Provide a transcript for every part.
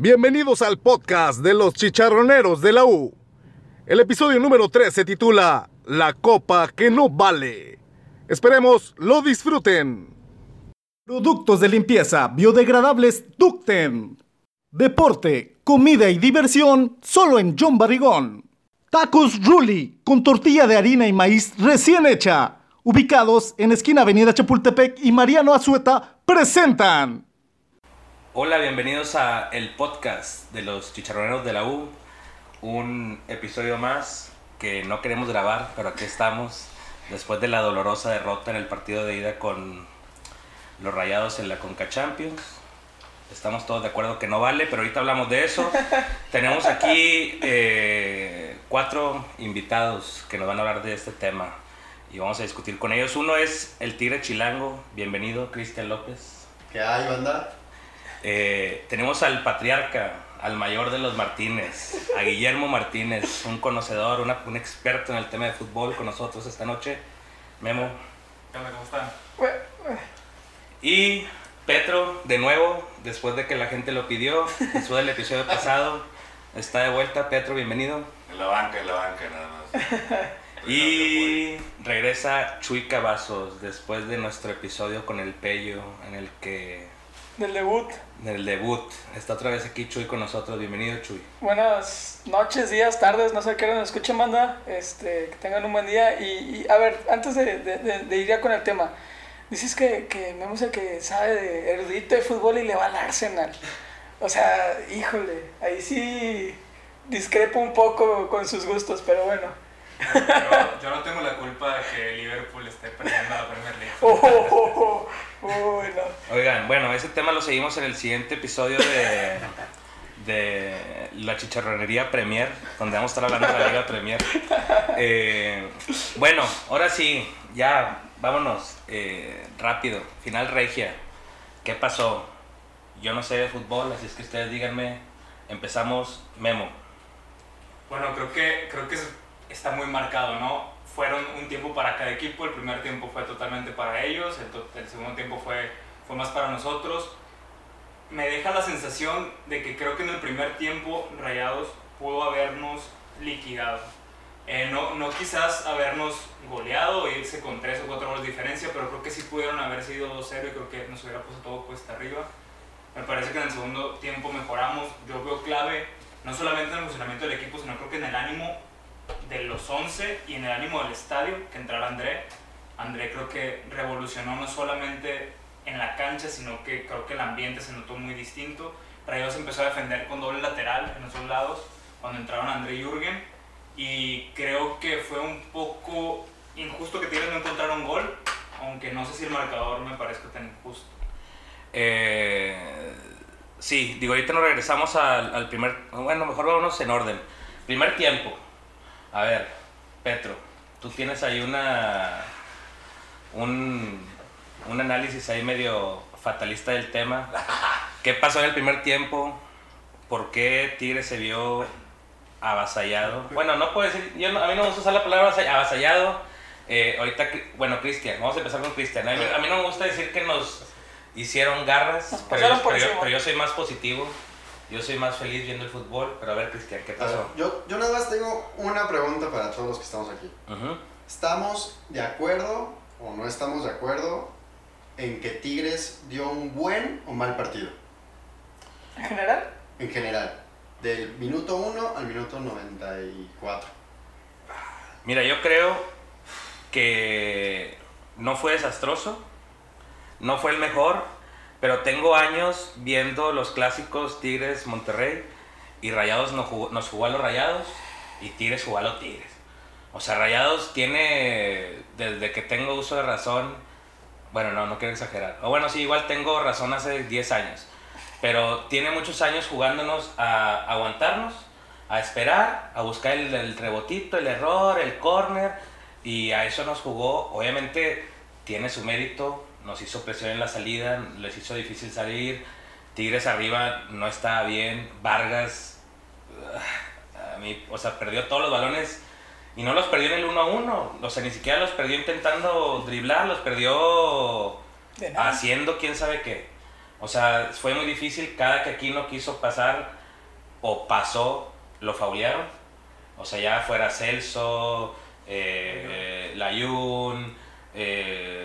Bienvenidos al podcast de los chicharroneros de la U. El episodio número 3 se titula La copa que no vale. Esperemos lo disfruten. Productos de limpieza biodegradables Ducten. Deporte, comida y diversión solo en John Barrigón. Tacos Ruli con tortilla de harina y maíz recién hecha. Ubicados en esquina Avenida Chapultepec y Mariano Azueta presentan. Hola, bienvenidos a el podcast de los chicharroneros de la U. Un episodio más que no queremos grabar, pero aquí estamos después de la dolorosa derrota en el partido de ida con los Rayados en la Conca Champions. Estamos todos de acuerdo que no vale, pero ahorita hablamos de eso. Tenemos aquí eh, cuatro invitados que nos van a hablar de este tema y vamos a discutir con ellos. Uno es el Tigre Chilango. Bienvenido, Cristian López. ¿Qué hay, banda? Eh, tenemos al patriarca, al mayor de los Martínez, a Guillermo Martínez, un conocedor, una- un experto en el tema de fútbol con nosotros esta noche. Memo. ¿Qué onda? ¿Cómo están? Y Petro, de nuevo, después de que la gente lo pidió, después del episodio pasado, está de vuelta. Petro, bienvenido. En la banca, en la banca, nada más. Y regresa Chuy Cavazos después de nuestro episodio con el Pello, en el que, Del debut. en el debut, está otra vez aquí Chuy con nosotros. Bienvenido, Chuy. Buenas noches, días, tardes, no sé qué hora nos escuchen, banda. Este, que tengan un buen día. Y, y, a ver, antes de, de- de- de ir ya con el tema, dices que, que Memo es el que sabe de erudito de fútbol y le va al Arsenal. O sea, híjole, ahí sí discrepo un poco con sus gustos, pero bueno. Yo, yo no tengo la culpa de que Liverpool esté perdiendo la Premier League. Oh, oh, oh, oh, uy, no. Oigan, bueno, ese tema lo seguimos en el siguiente episodio de, de la chicharronería Premier, donde vamos a estar hablando de la Liga Premier. Eh, bueno, ahora sí, ya, vámonos, eh, rápido, final regia. ¿Qué pasó? Yo no sé de fútbol, así es que ustedes díganme. Empezamos, Memo. Bueno, creo que, creo que es- está muy marcado, ¿no? Fueron un tiempo para cada equipo, el primer tiempo fue totalmente para ellos, el, to- el segundo tiempo fue, fue más para nosotros. Me deja la sensación de que creo que en el primer tiempo Rayados pudo habernos liquidado. Eh, no, no quizás habernos goleado irse con 3 o 4 goles de diferencia, pero creo que sí pudieron haber sido 2-0 y creo que nos hubiera puesto todo cuesta arriba. Me parece que en el segundo tiempo mejoramos. Yo veo clave no solamente en el funcionamiento del equipo, sino creo que en el ánimo de los 11 y en el ánimo del estadio que entrara André. André creo que revolucionó no solamente en la cancha, sino que creo que el ambiente se notó muy distinto. Rayados empezó a defender con doble lateral en los dos lados cuando entraron André y Jürgen. Y creo que fue un poco injusto que Tigres no encontraron gol, aunque no sé si el marcador me parezca tan injusto. Eh, sí, digo, ahorita nos regresamos al, al primer. Bueno, mejor vámonos en orden. Primer tiempo. A ver, Petro, tú tienes ahí una. Un, un análisis ahí medio fatalista del tema. ¿Qué pasó en el primer tiempo? ¿Por qué Tigre se vio avasallado? Bueno, no puedo decir. Yo no- a mí no me gusta usar la palabra avasall- avasallado. Eh, ahorita, bueno, Cristian, vamos a empezar con Cristian. A mí, a mí no me gusta decir que nos hicieron garras, pero, yo, pero yo- pero yo soy más positivo. Yo soy más feliz viendo el fútbol. Pero a ver, Cristian, ¿qué ver, pasó? yo, yo nada más tengo una pregunta para todos los que estamos aquí. ¿Estamos de acuerdo o no estamos de acuerdo en que Tigres dio un buen o mal partido? En general, En general. Del minuto 1 al minuto 94. Mira, yo creo que no fue desastroso, no fue el mejor, pero tengo años viendo los clásicos Tigres Monterrey y Rayados nos jugó, nos jugó a los Rayados y Tigres jugó a los Tigres. O sea, Rayados tiene, desde que tengo uso de razón, bueno, no, no quiero exagerar. O bueno, sí, igual tengo razón hace 10 años. Pero tiene muchos años jugándonos a aguantarnos, a esperar, a buscar el, el rebotito, el error, el corner. Y a eso nos jugó. Obviamente tiene su mérito. Nos hizo presión en la salida, les hizo difícil salir. Tigres arriba no estaba bien. Vargas, ah, a mí, o sea, perdió todos los balones y no los perdió en el 1 a 1. O sea, ni siquiera los perdió intentando driblar, los perdió haciendo quién sabe qué. O sea, fue muy difícil. Cada que aquí no quiso pasar o pasó, lo faulearon. O sea, ya fuera Celso, eh, Layun, eh,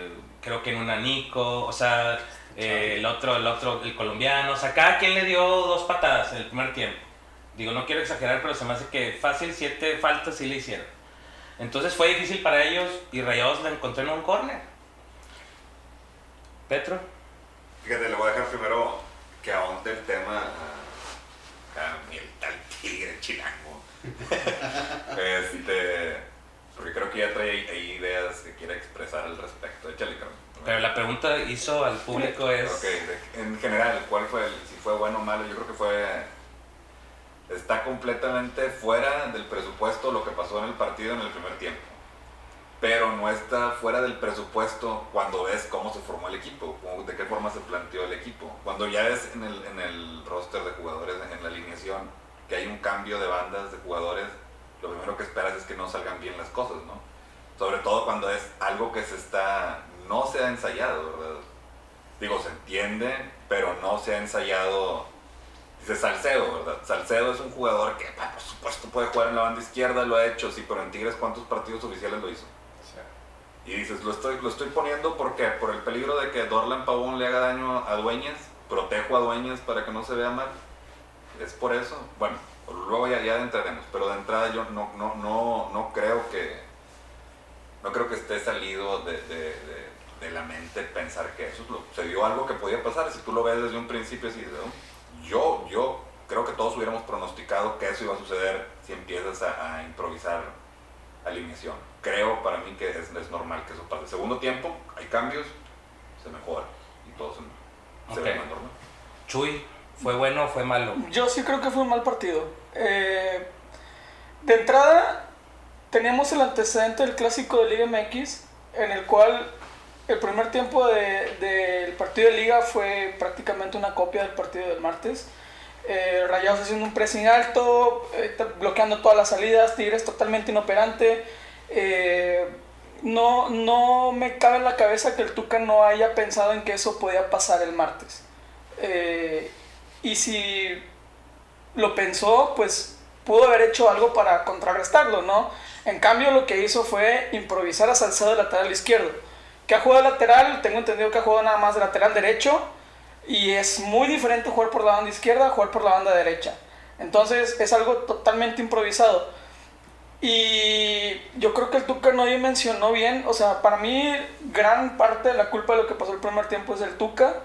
creo que en un Anico, o sea, eh, el otro, el otro, el colombiano. O sea, cada quien le dio dos patadas en el primer tiempo. Digo, no quiero exagerar, pero se me hace que fácil siete faltas sí le hicieron. Entonces fue difícil para ellos y Rayados la encontró en un córner. Petro. Fíjate, le voy a dejar primero que ahonde el tema a, a mi el tal tigre chilango. este, porque creo que ya trae ahí, ideas que quiere expresar al respecto. Échale, Carlos. Pero la pregunta hizo al público es... Ok, en general, ¿cuál fue el, si fue bueno o malo? Yo creo que fue, está completamente fuera del presupuesto lo que pasó en el partido en el primer tiempo. Pero no está fuera del presupuesto cuando ves cómo se formó el equipo, de qué forma se planteó el equipo. Cuando ya ves en el, en el roster de jugadores, en la alineación, que hay un cambio de bandas de jugadores, lo primero que esperas es que no salgan bien las cosas, ¿no? Sobre todo cuando es algo que se está, no se ha ensayado, ¿verdad? Digo, se entiende, pero no se ha ensayado. Dice Salcedo, ¿verdad? Salcedo es un jugador que, pa, por supuesto, puede jugar en la banda izquierda, lo ha hecho, sí, pero en Tigres, ¿cuántos partidos oficiales lo hizo? Y dices, lo estoy, lo estoy poniendo porque por el peligro de que Dorlan Pavón le haga daño a Dueñas, protejo a Dueñas para que no se vea mal. Es por eso. Bueno, luego ya, ya entraremos, pero de entrada yo no, no, no, no creo que no creo que esté salido de, de- de- de la mente pensar que eso es lo- se dio algo que podía pasar. Si tú lo ves desde un principio, así, ¿no? yo, yo creo que todos hubiéramos pronosticado que eso iba a suceder si empiezas a, a improvisar alineación. Creo para mí que es, es normal que eso pase. Segundo tiempo, hay cambios, se mejora y todo se, se ve más normal. Chuy, ¿fue bueno o fue malo? Yo sí creo que fue un mal partido. Eh, de entrada, teníamos el antecedente del clásico de Liga MX, en el cual el primer tiempo de- del partido de Liga fue prácticamente una copia del partido del martes. Eh, Rayados haciendo un pressing alto, eh, bloqueando todas las salidas, Tigres totalmente inoperante. No, no me cabe en la cabeza que el Tuca no haya pensado en que eso podía pasar el martes. Y si lo pensó, pues pudo haber hecho algo para contrarrestarlo, ¿no? En cambio, lo que hizo fue improvisar a Salcedo de lateral izquierdo. Que ha jugado de lateral, tengo entendido que ha jugado nada más de lateral derecho. Y es muy diferente jugar por la banda izquierda a jugar por la banda derecha. Entonces es algo totalmente improvisado. Y yo creo que el Tuca no dimensionó bien. O sea, para mí gran parte de la culpa de lo que pasó el primer tiempo es el Tuca.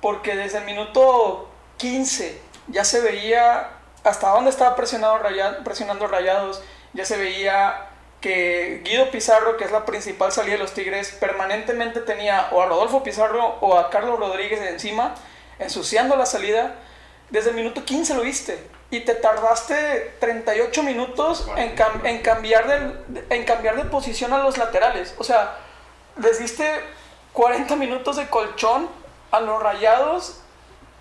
Porque desde el minuto 15 ya se veía hasta dónde estaba presionado Raya- presionando Rayados. Ya se veía que Guido Pizarro, que es la principal salida de los Tigres, permanentemente tenía o a Rodolfo Pizarro o a Carlos Rodríguez encima, ensuciando la salida. Desde el minuto 15 lo viste. Y te tardaste 38 minutos en, cam- en cambiar de, en cambiar de posición a los laterales. O sea, les diste 40 minutos de colchón a los rayados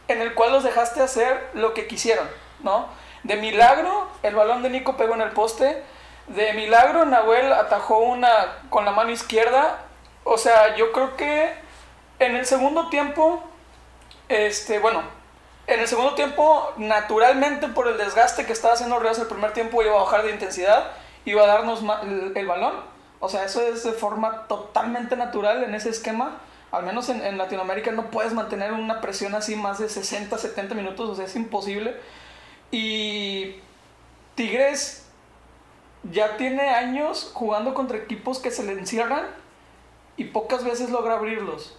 en el cual los dejaste hacer lo que quisieron, ¿no? De milagro, el balón de Nico pegó en el poste. De milagro, Nahuel atajó una con la mano izquierda. O sea, yo creo que en el segundo tiempo, este, bueno, en el segundo tiempo, naturalmente por el desgaste que estaba haciendo Real el primer tiempo, iba a bajar de intensidad, iba a darnos el, el balón. O sea, eso es de forma totalmente natural en ese esquema. Al menos en, Latinoamérica no puedes mantener una presión así más de 60, 70 minutos, o sea, es imposible. Y Tigres ya tiene años jugando contra equipos que se le encierran y pocas veces logra abrirlos.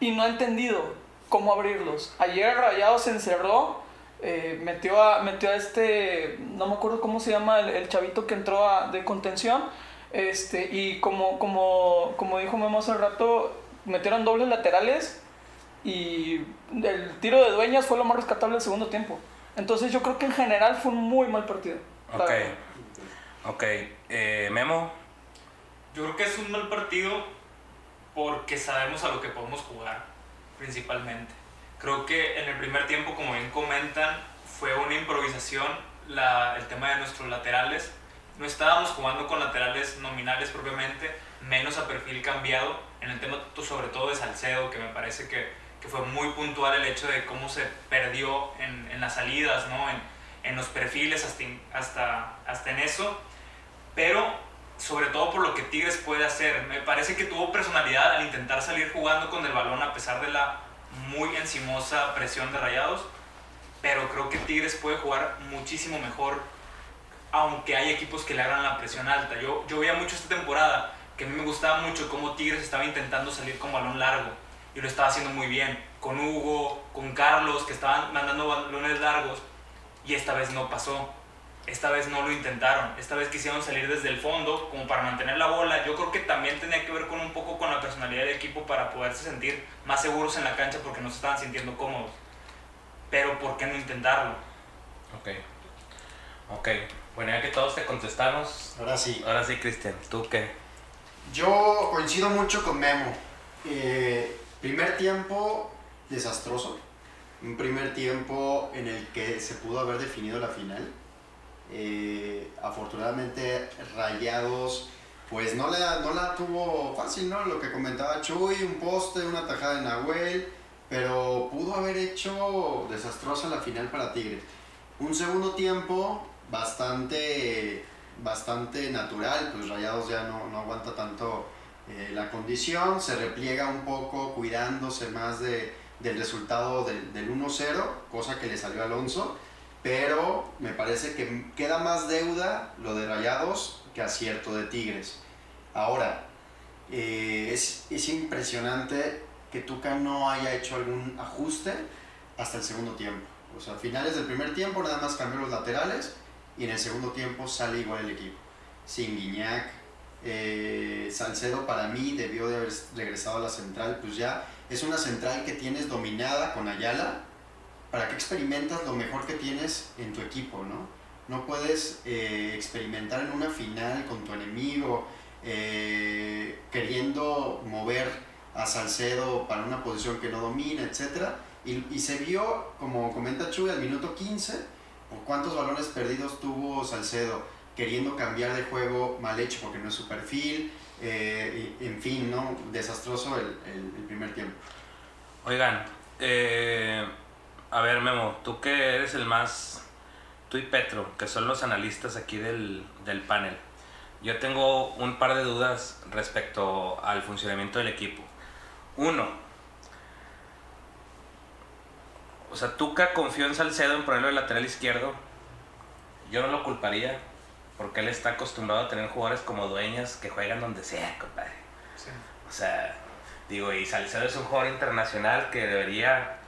Y no ha entendido cómo abrirlos. Ayer Rayado se encerró, eh, metió, a, metió a este, no me acuerdo cómo se llama, el, chavito que entró de contención. Este, y como, como, como dijo Memo hace rato, metieron dobles laterales y el tiro de dueñas fue lo más rescatable del segundo tiempo. Entonces yo creo que en general fue un muy mal partido. Ok. Ok. Eh, Memo. Yo creo que es un mal partido porque sabemos a lo que podemos jugar, principalmente. Creo que en el primer tiempo, como bien comentan, fue una improvisación la- el tema de nuestros laterales. No estábamos jugando con laterales nominales propiamente, menos a perfil cambiado. En el tema sobre todo de Salcedo, que me parece que, que fue muy puntual el hecho de cómo se perdió en, en las salidas, ¿no? En, en los perfiles, hasta, hasta, hasta en eso. Pero sobre todo por lo que Tigres puede hacer. Me parece que tuvo personalidad al intentar salir jugando con el balón a pesar de la muy encimosa presión de Rayados. Pero creo que Tigres puede jugar muchísimo mejor, aunque hay equipos que le hagan la presión alta. Yo, yo veía mucho esta temporada que a mí me gustaba mucho cómo Tigres estaba intentando salir con balón largo y lo estaba haciendo muy bien. Con Hugo, con Carlos, que estaban mandando balones largos y esta vez no pasó esta vez no lo intentaron, esta vez quisieron salir desde el fondo como para mantener la bola. Yo creo que también tenía que ver con un poco con la personalidad del equipo para poderse sentir más seguros en la cancha porque no se estaban sintiendo cómodos. Pero ¿por qué no intentarlo? Ok. Ok. Bueno, ya que todos te contestamos. Ahora sí. Ahora sí, Cristian, ¿tú qué? Yo coincido mucho con Memo. Eh, primer tiempo desastroso. Un primer tiempo en el que se pudo haber definido la final eh, afortunadamente Rayados pues no la, no la tuvo fácil, ¿no? Lo que comentaba Chuy, un poste, una tajada de Nahuel, pero pudo haber hecho desastrosa la final para Tigres. Un segundo tiempo bastante, bastante natural, pues Rayados ya no, no aguanta tanto eh, la condición, se repliega un poco cuidándose más de, del resultado del, del 1-0, cosa que le salió a Alonso pero me parece que queda más deuda lo de Rayados que acierto de Tigres. Ahora, eh, es, es, impresionante que Tuca no haya hecho algún ajuste hasta el segundo tiempo. O sea, finales del primer tiempo nada más cambió los laterales y en el segundo tiempo sale igual el equipo. Sin Guiñac, eh, Salcedo para mí debió de haber regresado a la central, pues ya es una central que tienes dominada con Ayala ¿para qué experimentas lo mejor que tienes en tu equipo, no? No puedes eh, experimentar en una final con tu enemigo, eh, queriendo mover a Salcedo para una posición que no domina, etc. Y, se vio, como comenta Chuy, al minuto 15, cuántos balones perdidos tuvo Salcedo, queriendo cambiar de juego mal hecho porque no es su perfil, eh, en fin, ¿no? Desastroso el, el primer tiempo. Oigan, eh a ver, Memo, tú que eres el más. Tú y Petro, que son los analistas aquí del, panel. Yo tengo un par de dudas respecto al funcionamiento del equipo. Uno, o sea, Tuca confió en Salcedo en ponerlo de lateral izquierdo. Yo no lo culparía, porque él está acostumbrado a tener jugadores como dueñas que juegan donde sea, compadre. O sea, digo, y Salcedo es un jugador internacional que debería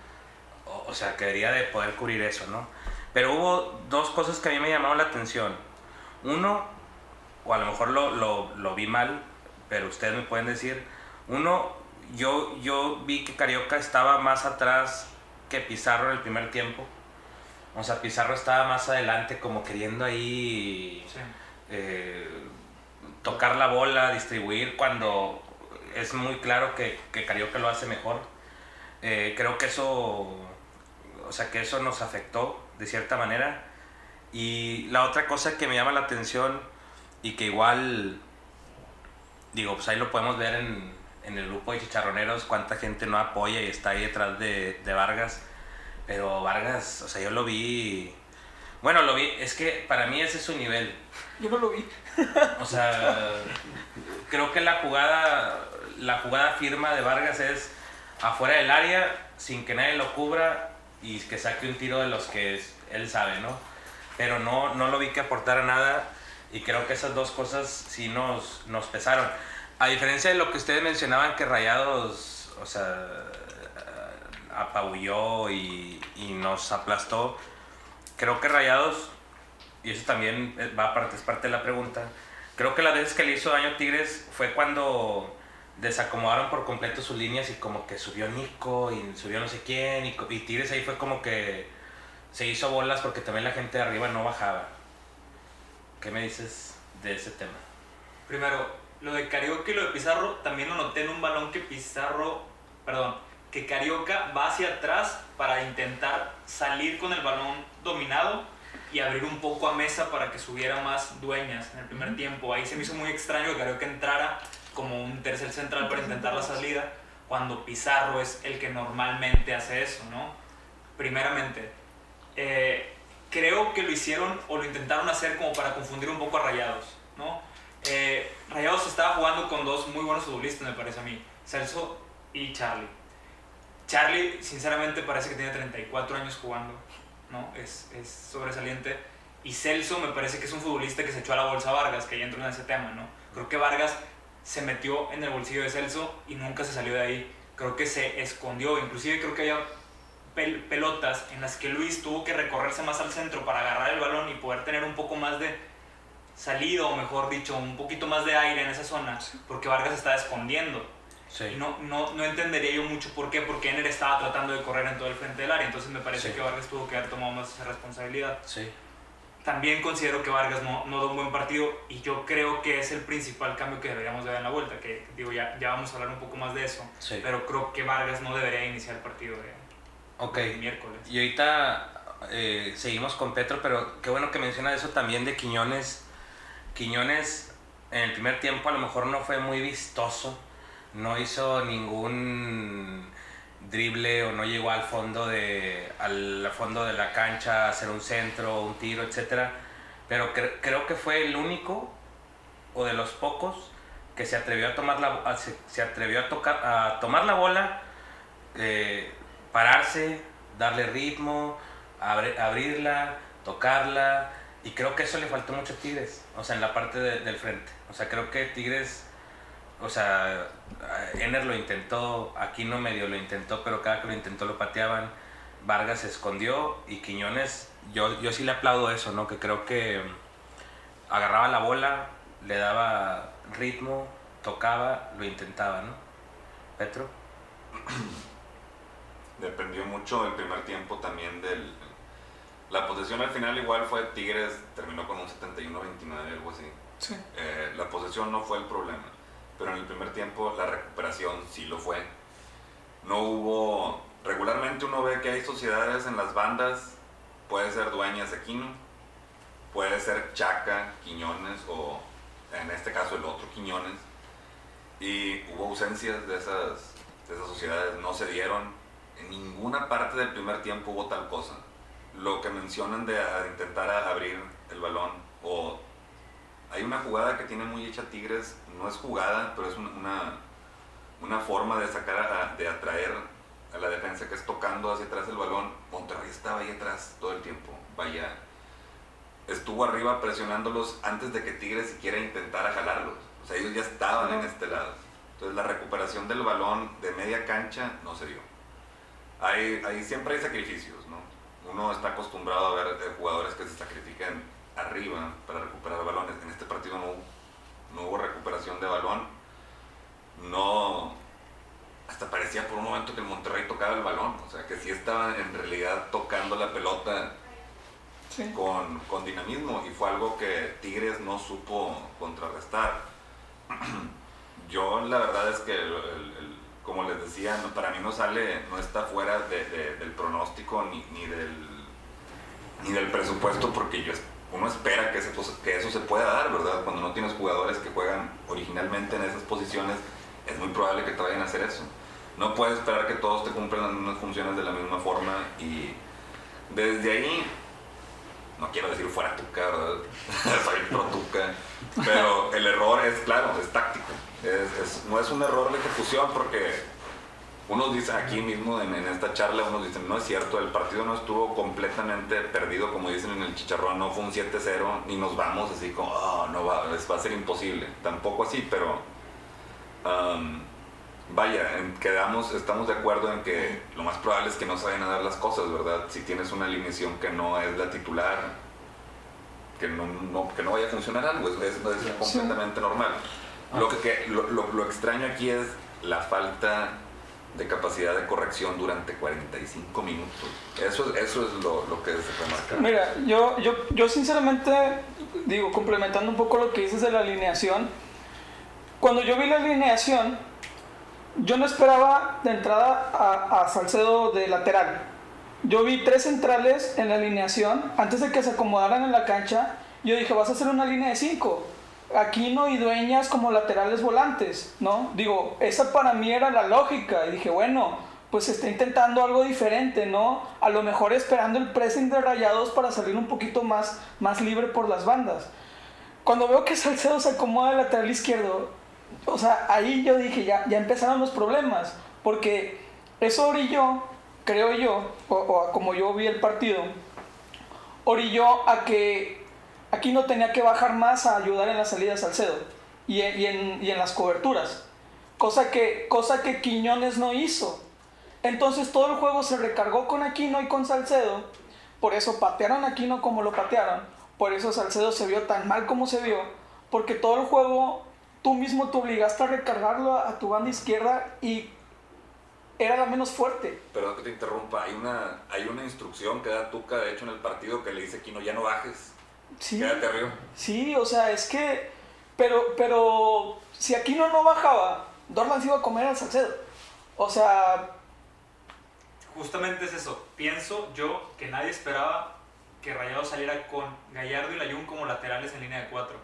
o, sea, que debería de poder cubrir eso, ¿no? Pero hubo dos cosas que a mí me llamaron la atención. Uno, o a lo mejor lo, lo, lo vi mal, pero ustedes me pueden decir. Uno, yo, yo vi que Carioca estaba más atrás que Pizarro en el primer tiempo. O sea, Pizarro estaba más adelante como queriendo ahí eh, tocar la bola, distribuir, cuando es muy claro que, que Carioca lo hace mejor. Eh, creo que eso o sea que eso nos afectó de cierta manera. Y la otra cosa que me llama la atención y que igual, digo, pues ahí lo podemos ver en, en el grupo de chicharroneros, cuánta gente no apoya y está ahí detrás de, de Vargas. Pero Vargas, o sea, yo lo vi. Bueno, lo vi, es que para mí ese es su nivel. Yo no lo vi. O sea, creo que la jugada, la jugada firma de Vargas es afuera del área, sin que nadie lo cubra, y que saque un tiro de los que él sabe, ¿no? Pero no, no lo vi que aportara nada y creo que esas dos cosas sí nos, nos pesaron. A diferencia de lo que ustedes mencionaban que Rayados, o sea, apabulló y, y nos aplastó, creo que Rayados, y eso también va parte, es parte de la pregunta, creo que la vez que le hizo daño a Tigres fue cuando desacomodaron por completo sus líneas y como que subió Nico y subió no sé quién y, y Tigres ahí fue como que se hizo bolas porque también la gente de arriba no bajaba. ¿Qué me dices de ese tema? Primero, lo de Carioca y lo de Pizarro también lo noté en un balón que Pizarro, perdón, que Carioca va hacia atrás para intentar salir con el balón dominado y abrir un poco a mesa para que subiera más dueñas en el primer tiempo. Ahí se me hizo muy extraño que Carioca entrara como un tercer central para intentar la salida, cuando Pizarro es el que normalmente hace eso, ¿no? Primeramente, eh, creo que lo hicieron o lo intentaron hacer como para confundir un poco a Rayados, ¿no? Eh, Rayados estaba jugando con dos muy buenos futbolistas, me parece a mí, Celso y Charlie. Charlie, sinceramente, parece que tiene 34 años jugando, ¿no? Es, es sobresaliente. Y Celso me parece que es un futbolista que se echó a la bolsa Vargas, que ya entró en ese tema, ¿no? Creo que Vargas se metió en el bolsillo de Celso y nunca se salió de ahí. Creo que se escondió, inclusive creo que había pelotas en las que Luis tuvo que recorrerse más al centro para agarrar el balón y poder tener un poco más de salido, o mejor dicho, un poquito más de aire en esa zona, porque Vargas estaba escondiendo. Y no, no, no, entendería yo mucho por qué, porque Ener estaba tratando de correr en todo el frente del área, entonces me parece que Vargas tuvo que haber tomado más esa responsabilidad. Sí. También considero que Vargas no, no da un buen partido y yo creo que es el principal cambio que deberíamos de dar en la vuelta, que digo, ya, ya vamos a hablar un poco más de eso, pero creo que Vargas no debería iniciar el partido de, okay. miércoles. Y ahorita eh, seguimos con Petro, pero qué bueno que menciona eso también de Quiñones. Quiñones en el primer tiempo a lo mejor no fue muy vistoso, no hizo ningún drible o no llegó al fondo de al fondo de la cancha a hacer un centro, un tiro, etcétera, pero creo que fue el único o de los pocos que se atrevió a tomar la se, atrevió a tocar a tomar la bola eh, pararse, darle ritmo, abrirla, tocarla. Y creo que eso le faltó mucho a Tigres, o sea, en la parte del frente. O sea, creo que Tigres, o sea, Ener lo intentó, Aquino medio lo intentó, pero cada que lo intentó lo pateaban. Vargas se escondió y Quiñones, yo, yo sí le aplaudo eso, ¿no? Que creo que agarraba la bola, le daba ritmo, tocaba, lo intentaba, ¿no? Petro. dependió mucho el primer tiempo también del... La posesión al final igual fue Tigres, terminó con un 71-29, algo así. Eh, la posesión no fue el problema, pero en el primer tiempo la recuperación sí lo fue. No hubo... Regularmente uno ve que hay sociedades en las bandas, puede ser Dueñas de Quino, puede ser Chaca, Quiñones o en este caso el otro Quiñones. Y hubo ausencias de esas, de esas sociedades, no se dieron en ninguna parte del primer tiempo hubo tal cosa. Lo que mencionan de intentar abrir el balón o hay una jugada que tiene muy hecha Tigres, no es jugada, pero es una, una forma de sacar, de atraer a la defensa que es tocando hacia atrás el balón. Monterrey estaba ahí atrás todo el tiempo, vaya. Estuvo arriba presionándolos antes de que Tigres siquiera intentara jalarlos. O sea, ellos ya estaban en este lado. Entonces la recuperación del balón de media cancha no se dio hay, hay, siempre hay sacrificios, ¿no? Uno está acostumbrado a ver eh, jugadores que se sacrifican arriba para recuperar balones. En este partido no, no hubo recuperación de balón. No, hasta parecía por un momento que el Monterrey tocaba el balón, o sea que sí estaba en realidad tocando la pelota con, con, dinamismo y fue algo que Tigres no supo contrarrestar. Yo la verdad es que el como les decía, para mí no sale, no está fuera del pronóstico ni, ni, del, ni del presupuesto porque uno espera que, que eso se pueda dar, ¿verdad? Cuando no tienes jugadores que juegan originalmente en esas posiciones, es muy probable que te vayan a hacer eso. No puedes esperar que todos te cumplan las mismas funciones de la misma forma y desde ahí, no quiero decir fuera tuca, ¿verdad? Soy pro tuca, pero el error es, claro, es táctico no es un error de ejecución porque unos dicen aquí mismo en, esta charla, unos dicen, no es cierto, el partido no estuvo completamente perdido, como dicen en el chicharrón, no fue un 7-0, ni nos vamos así como, oh, no va, va a ser imposible. Tampoco así, pero um, vaya, quedamos, estamos de acuerdo en que lo más probable es que no se vayan a dar las cosas, ¿verdad? Si tienes una alineación que no es la titular, que no, que no vaya a funcionar algo, es, es, completamente normal. Lo, que, lo, lo, extraño aquí es la falta de capacidad de corrección durante 45 minutos. Eso, eso es lo, que se remarca. Mira, yo, yo, yo sinceramente, digo, complementando un poco lo que dices de la alineación, cuando yo vi la alineación, yo no esperaba de entrada a, a Salcedo de lateral. Yo vi tres centrales en la alineación. Antes de que se acomodaran en la cancha, yo dije, vas a hacer una línea de cinco Aquino y Dueñas como laterales volantes, ¿no? Digo, esa para mí era la lógica y dije, bueno, pues está intentando algo diferente, ¿no? A lo mejor esperando el pressing de Rayados para salir un poquito más, más libre por las bandas. Cuando veo que Salcedo se acomoda al lateral izquierdo, o sea, ahí yo dije, ya, ya empezaron los problemas, porque eso orilló, creo yo, o, o como yo vi el partido, orilló a que aquí no tenía que bajar más a ayudar en la salida de Salcedo y en, las coberturas, cosa que, cosa que Quiñones no hizo. Entonces todo el juego se recargó con Aquino y con Salcedo, por eso patearon a Aquino como lo patearon, por eso Salcedo se vio tan mal como se vio, porque todo el juego tú mismo te obligaste a recargarlo a, tu banda izquierda y era la menos fuerte. Perdón que te interrumpa, hay una, hay una instrucción que da Tuca, de hecho, en el partido que le dice Kino, ya no bajes, Sí. quédate arriba. Sí, o sea, es que. Pero, pero. Si Aquino no bajaba, Dorlan se iba a comer al Salcedo. O sea. Justamente es eso. Pienso yo que nadie esperaba que Rayado saliera con Gallardo y Layún como laterales en línea de cuatro.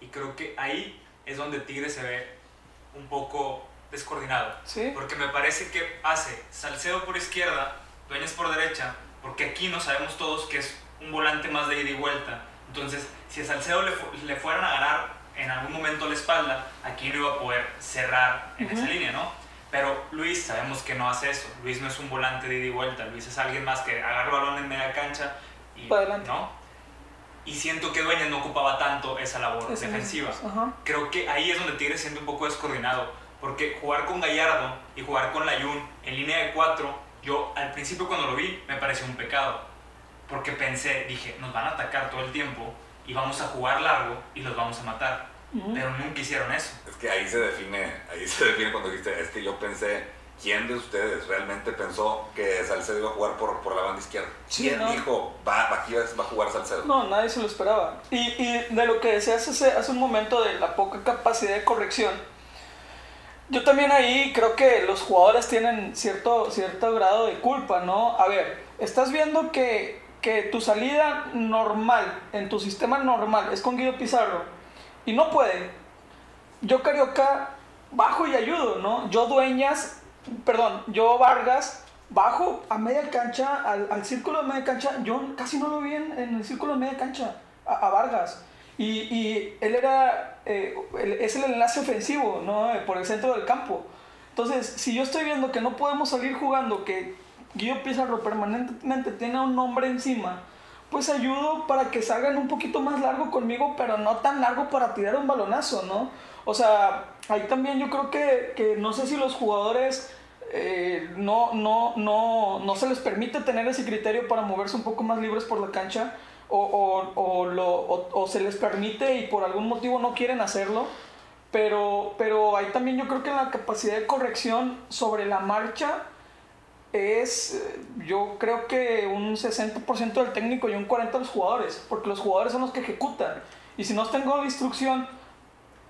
Y creo que ahí es donde Tigre se ve un poco descoordinado. Sí. Porque me parece que hace Salcedo por izquierda, Dueñas por derecha, porque aquí no sabemos todos que es un volante más de ida y vuelta. Entonces, si a Salcedo le, fu- le fueran a ganar en algún momento la espalda, aquí no iba a poder cerrar en esa línea, ¿no? Pero Luis sabemos que no hace eso. Luis no es un volante de ida y vuelta. Luis es alguien más que agarra el balón en media cancha y. ¿no? Y siento que Dueñas no ocupaba tanto esa labor Esa- defensiva Ajá. creo que ahí es donde Tigre se siente un poco descoordinado. Porque jugar con Gallardo y jugar con Layún en línea de cuatro, yo al principio cuando lo vi me pareció un pecado. Porque pensé, dije, nos van a atacar todo el tiempo y vamos a jugar largo y los vamos a matar. Pero nunca hicieron eso. Es que ahí se define, ahí se define cuando dijiste, es que yo pensé, ¿quién de ustedes realmente pensó que Salcedo iba a jugar por, por la banda izquierda? Sí, ¿Quién ¿no? dijo, va, aquí va va a jugar Salcedo? No, nadie se lo esperaba. Y, y de lo que decías hace, hace un momento de la poca capacidad de corrección, yo también ahí creo que los jugadores tienen cierto, cierto grado de culpa, ¿no? A ver, estás viendo que, que tu salida normal, en tu sistema normal, es con Guido Pizarro, y no puede. Yo Carioca bajo y ayudo, ¿no? Yo Dueñas, perdón, yo Vargas bajo a media cancha, al, círculo de media cancha, yo casi no lo vi en, el círculo de media cancha, a, Vargas. Y, y él era, eh, es el enlace ofensivo, ¿no? Por el centro del campo. Entonces, si yo estoy viendo que no podemos salir jugando, que Guido Pizarro permanentemente tiene un hombre encima, pues ayudo para que salgan un poquito más largo conmigo, pero no tan largo para tirar un balonazo, ¿no? O sea, ahí también yo creo que, que no sé si los jugadores eh, no, no, no, no se les permite tener ese criterio para moverse un poco más libres por la cancha o, o, o lo, o, o se les permite y por algún motivo no quieren hacerlo. Pero, pero ahí también yo creo que la capacidad de corrección sobre la marcha es, eh, yo creo que un 60% del técnico y un 40% de los jugadores, porque los jugadores son los que ejecutan. Y si no tengo la instrucción,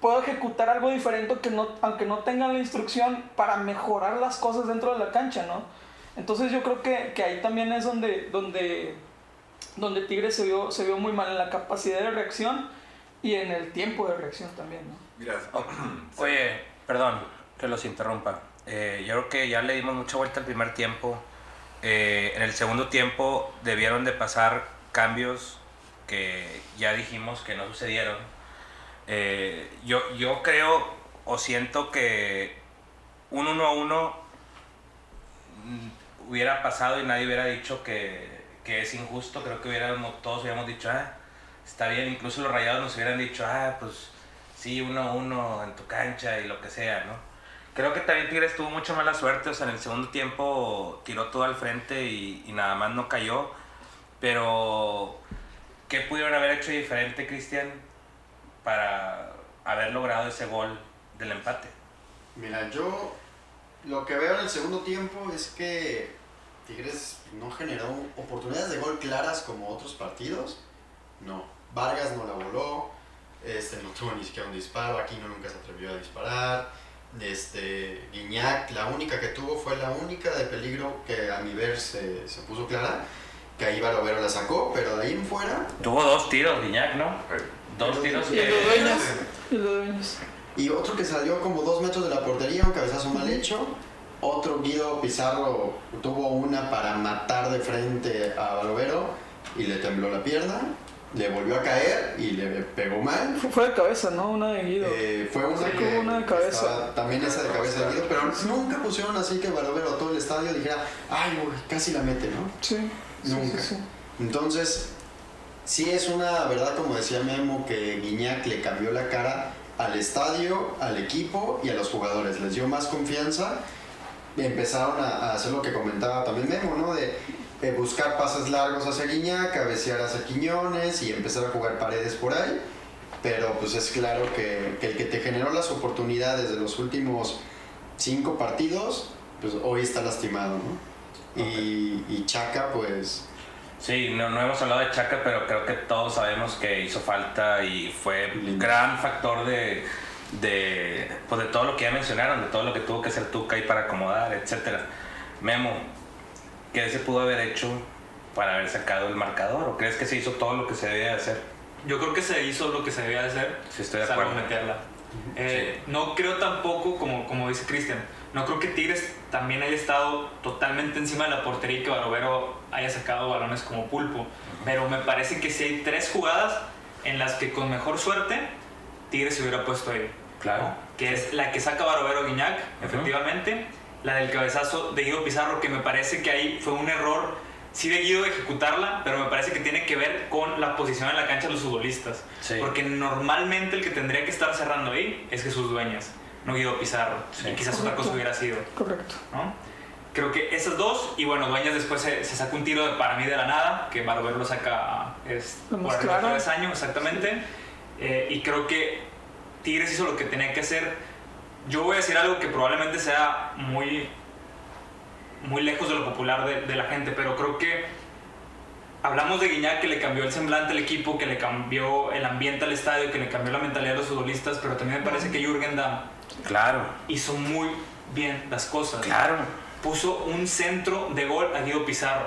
puedo ejecutar algo diferente que no, aunque no tengan la instrucción para mejorar las cosas dentro de la cancha, ¿no? Entonces yo creo que, que ahí también es donde, donde, donde Tigre se vio, se vio muy mal en la capacidad de reacción y en el tiempo de reacción también, ¿no? Mira, Oye, perdón que los interrumpa. Eh, yo creo que ya le dimos mucha vuelta al primer tiempo. Eh, en el segundo tiempo debieron de pasar cambios que ya dijimos que no sucedieron. Eh, yo, yo creo o siento que un 1 a 1 mm, hubiera pasado y nadie hubiera dicho que, que es injusto. Creo que hubiéramos, todos hubiéramos dicho, ah, está bien. Incluso los rayados nos hubieran dicho, ah, pues sí, 1 a 1 en tu cancha y lo que sea, ¿no? Creo que también Tigres tuvo mucha mala suerte, o sea, en el segundo tiempo tiró todo al frente y, y nada más no cayó. Pero, ¿qué pudieron haber hecho diferente, Cristian, para haber logrado ese gol del empate? Mira, yo lo que veo en el segundo tiempo es que Tigres no generó oportunidades de gol claras como otros partidos. No. Vargas no la voló. Este, no tuvo ni siquiera un disparo. Aquino nunca se atrevió a disparar. Este, Guiñac, la única que tuvo fue la única de peligro que a mi ver se, se puso clara. Que ahí Barovero la sacó, pero de ahí en fuera Tuvo dos tiros, Guiñac, ¿no? Dos tiros que... dueños. Y dueños. Y otro que salió como dos metros de la portería, un cabezazo mal hecho. Otro Guido Pizarro tuvo una para matar de frente a Balovero y le tembló la pierna. Le volvió a caer y le pegó mal. Fue, de cabeza, ¿no? Una de Guido. Eh, fue una Sí, que como una de cabeza. también esa de cabeza de Guido, pero nunca pusieron así que Balovero todo el estadio dijera, ay, güey, casi la mete, ¿no? Sí. sí, Nunca. sí, sí. Entonces, sí es una verdad, como decía Memo, que Guiñac le cambió la cara al estadio, al equipo y a los jugadores. Les dio más confianza. Empezaron a, a hacer lo que comentaba también Memo, ¿no? De eh, buscar pases largos hacia Guiñac, cabecear hacia Quiñones y empezar a jugar paredes por ahí. Pero pues es claro que, que el que te generó las oportunidades de los últimos cinco partidos, pues hoy está lastimado, ¿no? Y, y Chaca, pues Sí, no, no hemos hablado de Chaca, pero creo que todos sabemos que hizo falta y fue un gran factor de, de, pues de todo lo que ya mencionaron, de todo lo que tuvo que hacer Tuca y para acomodar, etc. Memo, ¿qué se pudo haber hecho para haber sacado el marcador? ¿O crees que se hizo todo lo que se debía de hacer? Yo creo que se hizo lo que se debía de hacer. Sí, estoy de salvo acuerdo. meterla. Eh, No creo tampoco, como, como dice Cristian, no creo que Tigres también haya estado totalmente encima de la portería y que Barovero haya sacado balones como pulpo. Pero me parece que si hay tres jugadas en las que con mejor suerte Tigres se hubiera puesto ahí. Claro. ¿no? Que es la que saca Barovero Guiñac, efectivamente. La del cabezazo de Guido Pizarro, que me parece que ahí fue un error, sí de Guido ejecutarla, pero me parece que tiene que ver con la posición en la cancha de los futbolistas. Sí. Porque normalmente el que tendría que estar cerrando ahí es Jesús Dueñas, no Guido Pizarro. Sí. Y quizás otra cosa hubiera sido, Correcto. ¿no? Creo que esas dos, y bueno, Dueñas después se, se sacó un tiro de- para mí de la nada, que Barovero lo saca es, Lo por más arriba de claro. travesaño, exactamente. Eh, y creo que Tigres hizo lo que tenía que hacer. Yo voy a decir algo que probablemente sea muy, muy lejos de lo popular de, de la gente, pero creo que hablamos de Guiñac que le cambió el semblante al equipo, que le cambió el ambiente al estadio, que le cambió la mentalidad de los futbolistas, pero también me parece que Jürgen Damm Claro, hizo muy bien las cosas. claro. Puso un centro de gol a Guido Pizarro.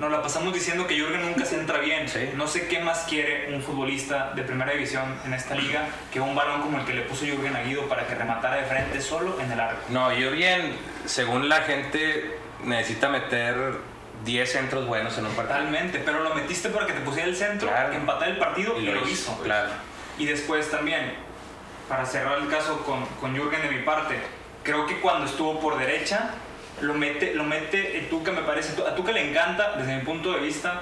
Nos la pasamos diciendo que Jürgen nunca se entra bien. Sí. No sé qué más quiere un futbolista de primera división en esta liga que un balón como el que le puso Jürgen a Guido para que rematara de frente solo en el arco. No, yo bien, según la gente, necesita meter 10 centros buenos en un partido. Totalmente, pero lo metiste para que te pusiera el centro, Claro. que empatara el partido y, lo hizo. Claro. Y después también, para cerrar el caso con, con Jürgen de mi parte, creo que cuando estuvo por derecha, lo mete, lo mete Tuca, me parece. A Tuca le encanta, desde mi punto de vista,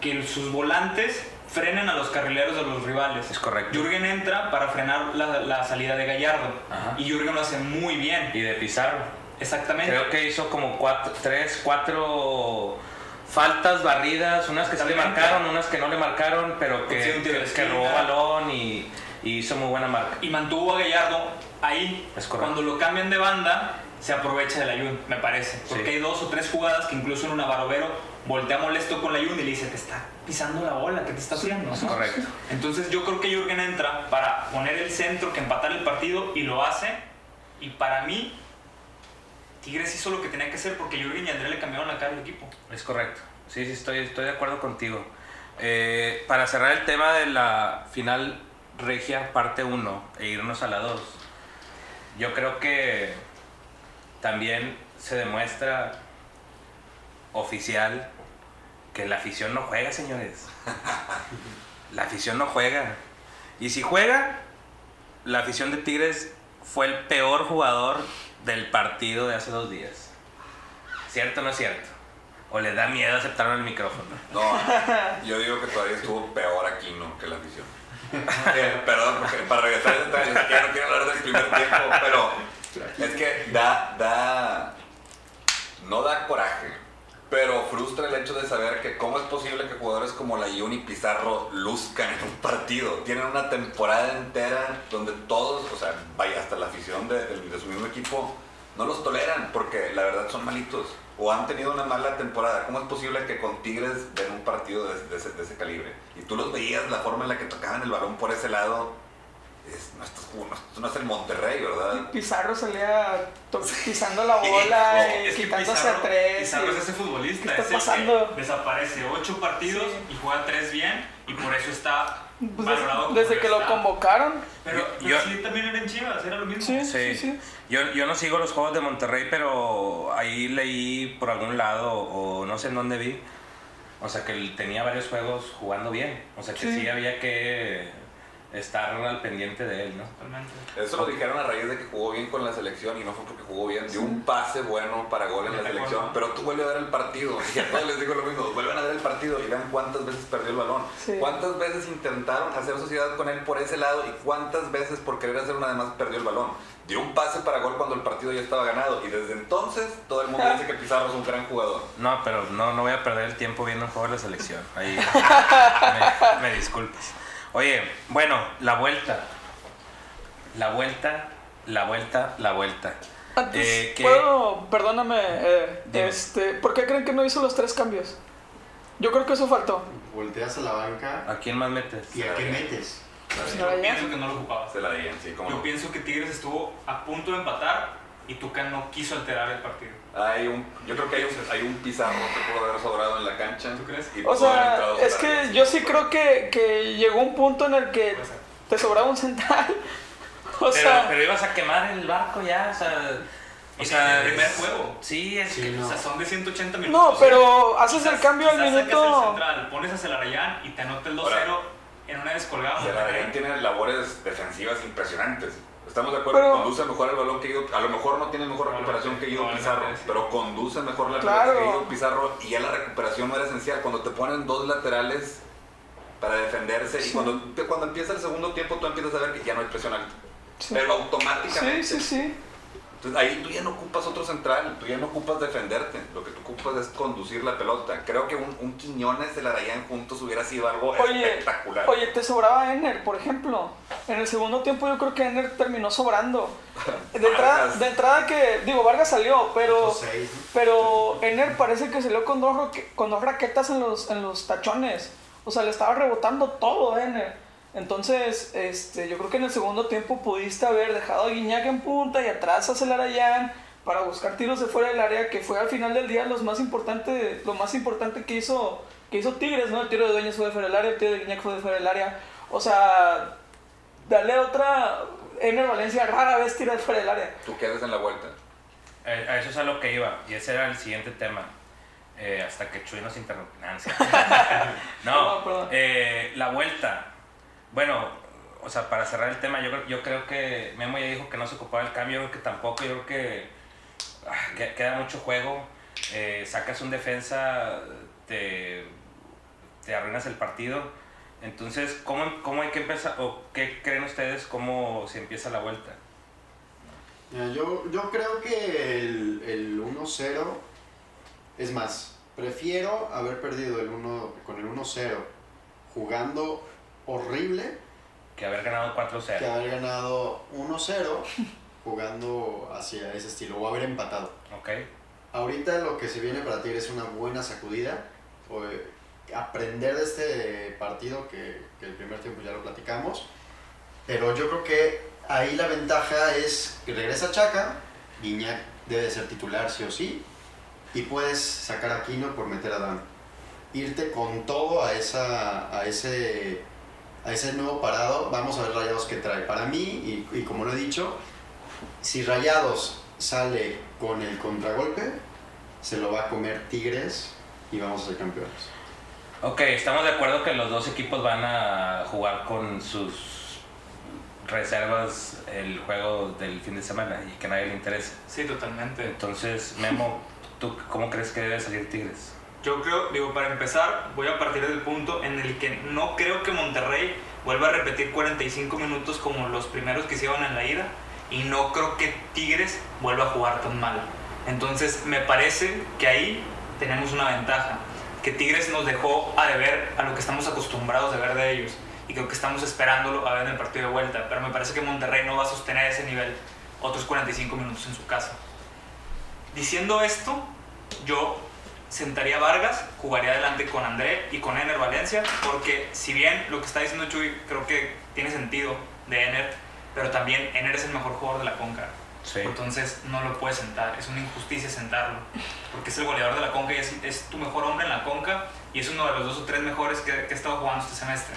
que sus volantes frenen a los carrileros de los rivales. Es correcto. Jürgen entra para frenar la, la salida de Gallardo. Ajá. Y Jürgen lo hace muy bien. Y de Pizarro. Exactamente. Creo que hizo como cuatro, tres, cuatro faltas barridas, unas que sí le marcaron, unas que no le marcaron, pero Sí, que, de que, que robó balón y, y hizo muy buena marca. y mantuvo a Gallardo ahí. Es correcto. Cuando lo cambian de banda, se aprovecha del Ayun, me parece. Porque Sí. hay dos o tres jugadas que incluso en una Barovero voltea molesto con la Ayun y le dice, te está pisando la bola, ¿qué te está haciendo? Es ¿no? correcto. Entonces yo creo que Jürgen entra para poner el centro, que empatar el partido y lo hace. Y para mí, Tigres hizo lo que tenía que hacer porque Jürgen y André le cambiaron la cara al equipo. Es correcto. Sí, sí, estoy, estoy de acuerdo contigo. Eh, para cerrar el tema de la final regia parte 1 e irnos a la 2, yo creo que también se demuestra oficial que la afición no juega, señores. La afición no juega. Y si juega, la afición de Tigres fue el peor jugador del partido de hace dos días. ¿Cierto o no es cierto? ¿O le da miedo aceptarlo en el micrófono? No, yo digo que todavía estuvo peor aquí, ¿no? Que la afición. Eh, perdón, porque para regresar ya no quiero hablar del primer tiempo, pero es que da, da, no da coraje, pero frustra el hecho de saber que cómo es posible que jugadores como la Yuni Pizarro luzcan en un partido. Tienen una temporada entera donde todos, o sea, vaya, hasta la afición de, su mismo equipo, no los toleran porque la verdad son malitos o han tenido una mala temporada. ¿Cómo es posible que con Tigres den un partido de ese, de ese calibre? Y tú los veías, la forma en la que tocaban el balón por ese lado, es, no, estás, jugando- no, no es el Monterrey, ¿verdad? Pizarro salía pisando la bola Sí, y quitándose Pizarro- a tres. Pizarro y- es ese futbolista. ¿Qué está es el que pasando? desaparece ocho partidos Sí. y juega tres bien y por eso está Pues valorado como desde, desde que lo está. convocaron. Pero, Yo- pero yo- sí, también era en Chivas, era lo mismo. Sí, Sí. sí, sí. Yo, yo no sigo los juegos de Monterrey, pero ahí leí por algún lado o no sé en dónde vi. O sea que él tenía varios juegos jugando bien. O sea que Sí. sí, había que estar al pendiente de él, ¿no? Totalmente. Eso lo dijeron a raíz de que jugó bien con la selección y no fue porque jugó bien. Dio un pase bueno para gol en la selección. Pero tú vuelve a ver el partido. Y a todos les digo lo mismo. Vuelven a ver el partido y vean cuántas veces perdió el balón. Sí. Cuántas veces intentaron hacer sociedad con él por ese lado y cuántas veces por querer hacer una de más perdió el balón. Dio un pase para gol cuando el partido ya estaba ganado. Y desde entonces todo el mundo dice que Pizarro es un gran jugador. No, pero no, no voy a perder el tiempo viendo un juego de la selección. Ahí me, me disculpas. Oye, bueno, la vuelta. La vuelta, la vuelta, la vuelta. Antes, Eh, ¿qué- puedo, perdóname, eh, este, ¿por qué creen que no hizo los tres cambios? Yo creo que eso faltó. Volteas a la banca ¿A quién más metes? y a qué metes. No, Yo pienso que no lo ocupaba. Se la di sí, como Yo no. pienso que Tigres estuvo a punto de empatar y Tucán no quiso alterar el partido. Hay un, yo creo que hay un, hay un Pizarro que pudo haber sobrado en la cancha. ¿Tú crees? Y O sea, es que yo sí creo que, que llegó un punto en el que te sobraba un central. O Pero, sea, pero ibas a quemar el barco ya, o sea. O En sea, el primer es- juego. Sí, es Sí, que. no. O sea, son de 180 no, minutos. pero haces Quizás- el cambio al el minuto. central, pones a Celarayán y te anota el 2-0 Ahora. en una descolgada. Celarayán tiene labores defensivas impresionantes. Estamos de acuerdo Pero- que conduce mejor el balón que Guido. A lo mejor no tiene mejor recuperación que Guido Probablemente, Pizarro, sí. pero conduce mejor la Claro. pelota que Guido Pizarro y ya la recuperación no era esencial. Cuando te ponen dos laterales para defenderse Sí. y cuando, cuando empieza el segundo tiempo tú empiezas a ver que ya no hay presión alta. Sí. Pero Sí, automáticamente. sí, sí. Entonces ahí tú ya no ocupas otro central, tú ya no ocupas defenderte, lo que tú ocupas es conducir la pelota. Creo que un, un Quiñones de la Arayán juntos hubiera sido algo Oye, espectacular. oye, te sobraba Ener, por ejemplo. En el segundo tiempo yo creo que Ener terminó sobrando. De entrada, de entrada que, digo, Vargas salió, pero, pero Ener parece que salió con dos, roque- con dos raquetas en los, en los tachones. O sea, le estaba rebotando todo a Ener. Entonces, este, yo creo que en el segundo tiempo pudiste haber dejado a Guiñac en punta y atrás a Celarayán para buscar tiros de fuera del área, que fue al final del día los más importante, lo más importante que hizo, que hizo Tigres, ¿no? El tiro de Dueñas fue de fuera del área, el tiro de Guiñac fue de fuera del área. O sea, darle otra... Ener Valencia rara vez tira de fuera del área. Tú quedas en la vuelta. Eh, A eso es a lo que iba, y ese era el siguiente tema. Eh, hasta que Chuy nos interrumpió. No, no eh, la vuelta. Bueno, o sea, para cerrar el tema, yo, yo creo que Memo ya dijo que no se ocupaba el cambio, yo creo que tampoco, yo creo que, ah, que- queda mucho juego. Eh, sacas un defensa, te, te arruinas el partido. Entonces, ¿cómo, ¿cómo hay que empezar? ¿O qué creen ustedes cómo se empieza la vuelta? Yo, yo creo que el, el 1-0 es más, prefiero haber perdido el 1 con el 1-0 jugando horrible Que haber ganado 4-0. que haber ganado 1-0 jugando hacia ese estilo o haber empatado. ¿Ok? Ahorita lo que se viene para Tigres es una buena sacudida. o, eh, aprender de este partido que, que el primer tiempo ya lo platicamos. Pero yo creo que ahí la ventaja es que regresa Chaca, Guiñac debe ser titular sí o sí, y puedes sacar a Aquino por meter a Dan. Irte con todo a, esa, a, ese, a ese nuevo parado, vamos a ver Rayados que trae. Para mí, y, y como lo he dicho, si Rayados sale con el contragolpe, se lo va a comer Tigres y vamos a ser campeones. Ok, estamos de acuerdo que los dos equipos van a jugar con sus reservas el juego del fin de semana y que a nadie le interese. Sí, totalmente. Entonces, Memo, ¿tú cómo crees que debe salir Tigres? Yo creo, digo, para empezar, voy a partir del punto en el que no creo que Monterrey vuelva a repetir 45 minutos como los primeros que hicieron en la ida y no creo que Tigres vuelva a jugar tan mal. Entonces, me parece que ahí tenemos una ventaja, que Tigres nos dejó a deber a lo que estamos acostumbrados de ver de ellos y creo que estamos esperándolo a ver en el partido de vuelta, pero me parece que Monterrey no va a sostener ese nivel otros 45 minutos en su casa. Diciendo esto, yo sentaría a Vargas, jugaría adelante con André y con Ener Valencia, porque si bien lo que está diciendo Chuy creo que tiene sentido de Ener, pero también Ener es el mejor jugador de la Conca. Sí. Entonces no lo puedes sentar, es una injusticia sentarlo, porque es el goleador de la Conca y es, es tu mejor hombre en la Conca y es uno de los dos o tres mejores que, que ha estado jugando este semestre.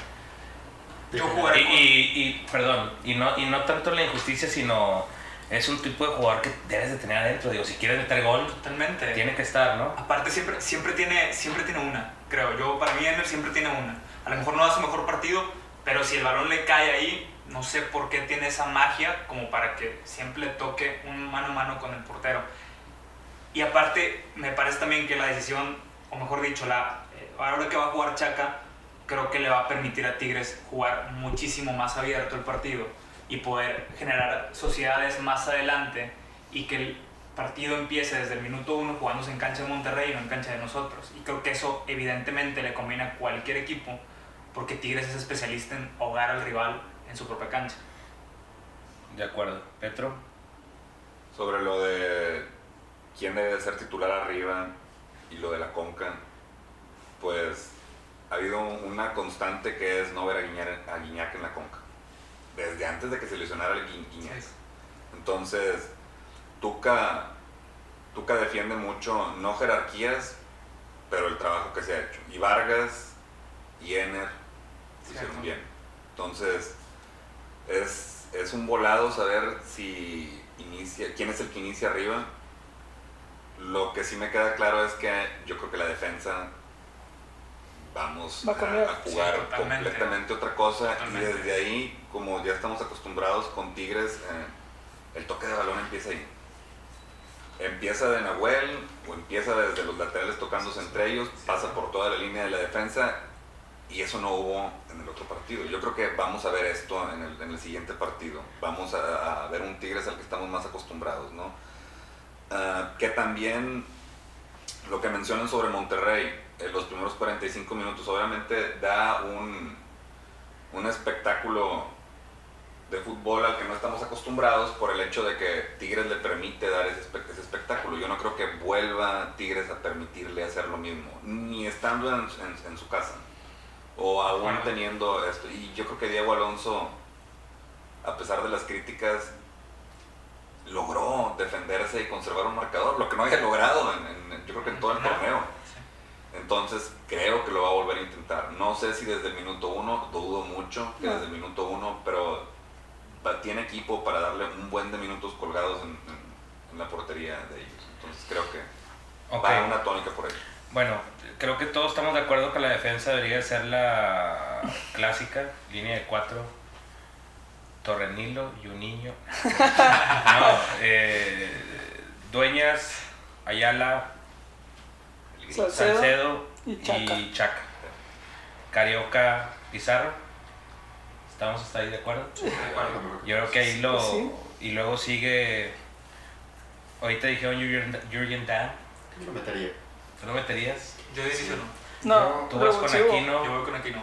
Yo Y, jugaré con... y, y, perdón, y no, y no tanto la injusticia, sino es un tipo de jugador que debes de tener adentro. Digo, si quieres meter gol, Totalmente. tiene que estar, ¿no? Aparte siempre, siempre, tiene, siempre tiene una, creo. Yo, para mí, Ener siempre tiene una. A lo mejor no da su mejor partido, pero si el balón le cae ahí, no sé por qué tiene esa magia como para que siempre toque un mano a mano con el portero. Y aparte, me parece también que la decisión, o mejor dicho, la, eh, ahora que va a jugar Chaca, creo que le va a permitir a Tigres jugar muchísimo más abierto el partido y poder generar sociedades más adelante y que el partido empiece desde el minuto uno jugándose en cancha de Monterrey y no en cancha de nosotros. Y creo que eso evidentemente le conviene a cualquier equipo porque Tigres es especialista en ahogar al rival en su propia cancha. De acuerdo. Petro. Sobre lo de quién debe de ser titular arriba y lo de la Conca, pues ha habido una constante que es no ver a Guiñac, a Guiñac en la Conca. Desde antes de que se lesionara el Guiñac. Entonces, Tuca, Tuca defiende mucho, no jerarquías, pero el trabajo que se ha hecho. Y Vargas y Ener hicieron bien. Entonces, es, es un volado saber si inicia, quién es el que inicia arriba. Lo que sí me queda claro es que yo creo que la defensa vamos Va a cambiar. a, a jugar Sí, completamente otra cosa Totalmente. y desde ahí, como ya estamos acostumbrados con Tigres, eh, el toque de balón empieza ahí. Empieza de Nahuel o empieza desde los laterales tocándose entre ellos, pasa por toda la línea de la defensa y eso no hubo en el otro partido. Yo creo que vamos a ver esto en el, en el siguiente partido. Vamos a, a ver un Tigres al que estamos más acostumbrados, ¿no? Ah, que también lo que mencionan sobre Monterrey, en los primeros 45 minutos, obviamente da un, un espectáculo de fútbol al que no estamos acostumbrados por el hecho de que Tigres le permite dar ese, espe- ese espectáculo. Yo no creo que vuelva Tigres a permitirle hacer lo mismo, ni estando en, en- en su casa o aún Bueno. teniendo esto. Y yo creo que Diego Alonso, a pesar de las críticas, logró defenderse y conservar un marcador, lo que no había logrado en, yo creo que en todo el torneo. Entonces creo que lo va a volver a intentar. No sé si desde el minuto uno, dudo mucho que No. desde el minuto uno, pero tiene equipo para darle un buen de minutos colgados en, en- en la portería de ellos. Entonces creo que Ok. va una tónica por ahí. Bueno, creo que todos estamos de acuerdo que la defensa debería de ser la clásica, línea de cuatro, Torrenilo y un niño. No, eh, Dueñas, Ayala, Salcedo Salcedo y Chaca. y Chaca. Carioca, Pizarro. ¿Estamos hasta ahí de acuerdo? Yo creo que ahí lo... Pues sí. Y luego sigue... Ahorita dijeron Jürgen, Jürgen Damm. Yo lo metería. ¿Tú lo meterías? Yo inicio no. No, Tú vas con. Aquino, Yo voy con Aquino.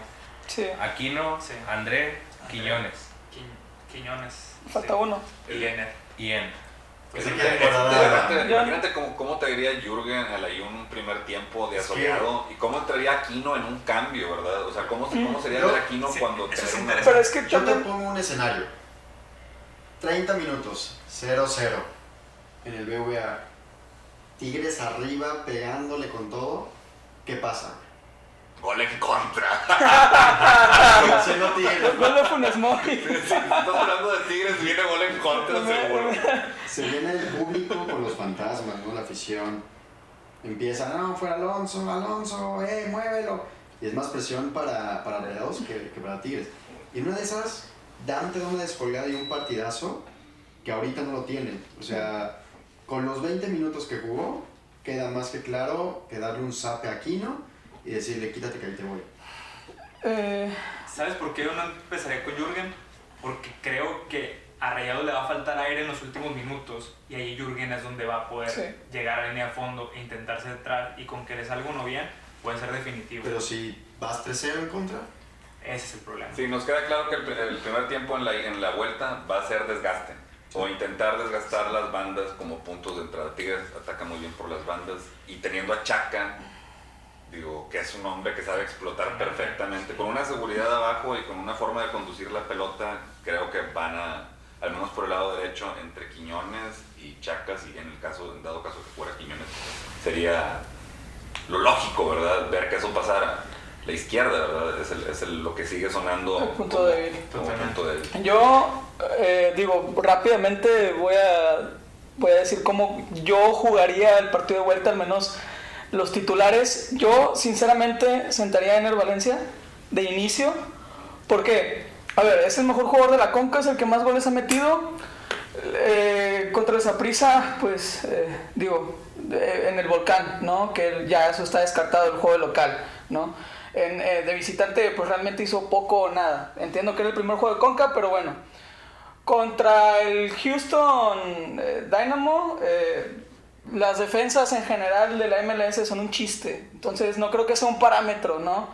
Sí, Aquino, Sí. André, Quiñones Qui- Quiñones. falta sí. uno. Y Ener. y en. Que se imagínate, cómo, cómo te diría Jürgen al un primer tiempo de asoleado y cómo entraría Aquino en un cambio, ¿verdad? O sea, cómo, cómo sería Yo- ver Aquino sí, cuando eso te es una-. Pero es que Yo te pongo un escenario. 30 minutos, 0-0. En el BVA. Tigres arriba, pegándole con todo. ¿Qué pasa? Gol en contra. Siendo Tigres. El gol de Funes Mori. Si estás hablando de Tigres, viene gol en contra seguro. Se viene el público con los fantasmas, ¿no? La afición. Empieza, no, fuera Alonso, Alonso, eh, muévelo. Y es más presión para, para Rayados que, que para Tigres. Y en una de esas, Dante da una descolgada y un partidazo que ahorita no lo tiene. O sea, con los 20 minutos que jugó, queda más que claro que darle un zape a Aquino y decirle, quítate que ahí te voy. Eh, ¿Sabes por qué yo no empezaría con Jürgen? Porque creo que a Rayado le va a faltar aire en los últimos minutos y ahí Jürgen es donde va a poder Sí. llegar a línea de fondo e intentar centrar y con que le salga uno bien puede ser definitivo. Pero si vas 3-0 en contra, Ese es el problema. Sí, nos queda claro que el, el primer tiempo en la, en la vuelta va a ser desgaste. O intentar desgastar las bandas como puntos de entrada. Tigres ataca muy bien por las bandas. Y teniendo a Chaca, digo, que es un hombre que sabe explotar perfectamente. Con una seguridad abajo y con una forma de conducir la pelota, creo que van a, al menos por el lado derecho, entre Quiñones y Chacas. Y en el caso, en dado caso que fuera Quiñones, sería lo lógico, ¿verdad? Ver que eso pasara. la izquierda, ¿verdad? Es, el, es el- lo que sigue sonando. El punto como- débil. como punto débil. Yo, eh, digo, rápidamente voy a, voy a decir cómo yo jugaría el partido de vuelta, al menos los titulares. Yo, sinceramente, sentaría a Ener Valencia de inicio. porque A ver, es el mejor jugador de la Conca, es el que más goles ha metido. Eh, contra el Saprissa, pues, eh, digo, eh, en el Volcán, ¿no? Que ya eso está descartado el juego de local, ¿no? En, de visitante, pues realmente hizo poco o nada. Entiendo que era el primer juego de Conca, pero bueno. Contra el Houston Dynamo, las defensas en general de la MLS son un chiste. Entonces no creo que sea un parámetro, ¿no?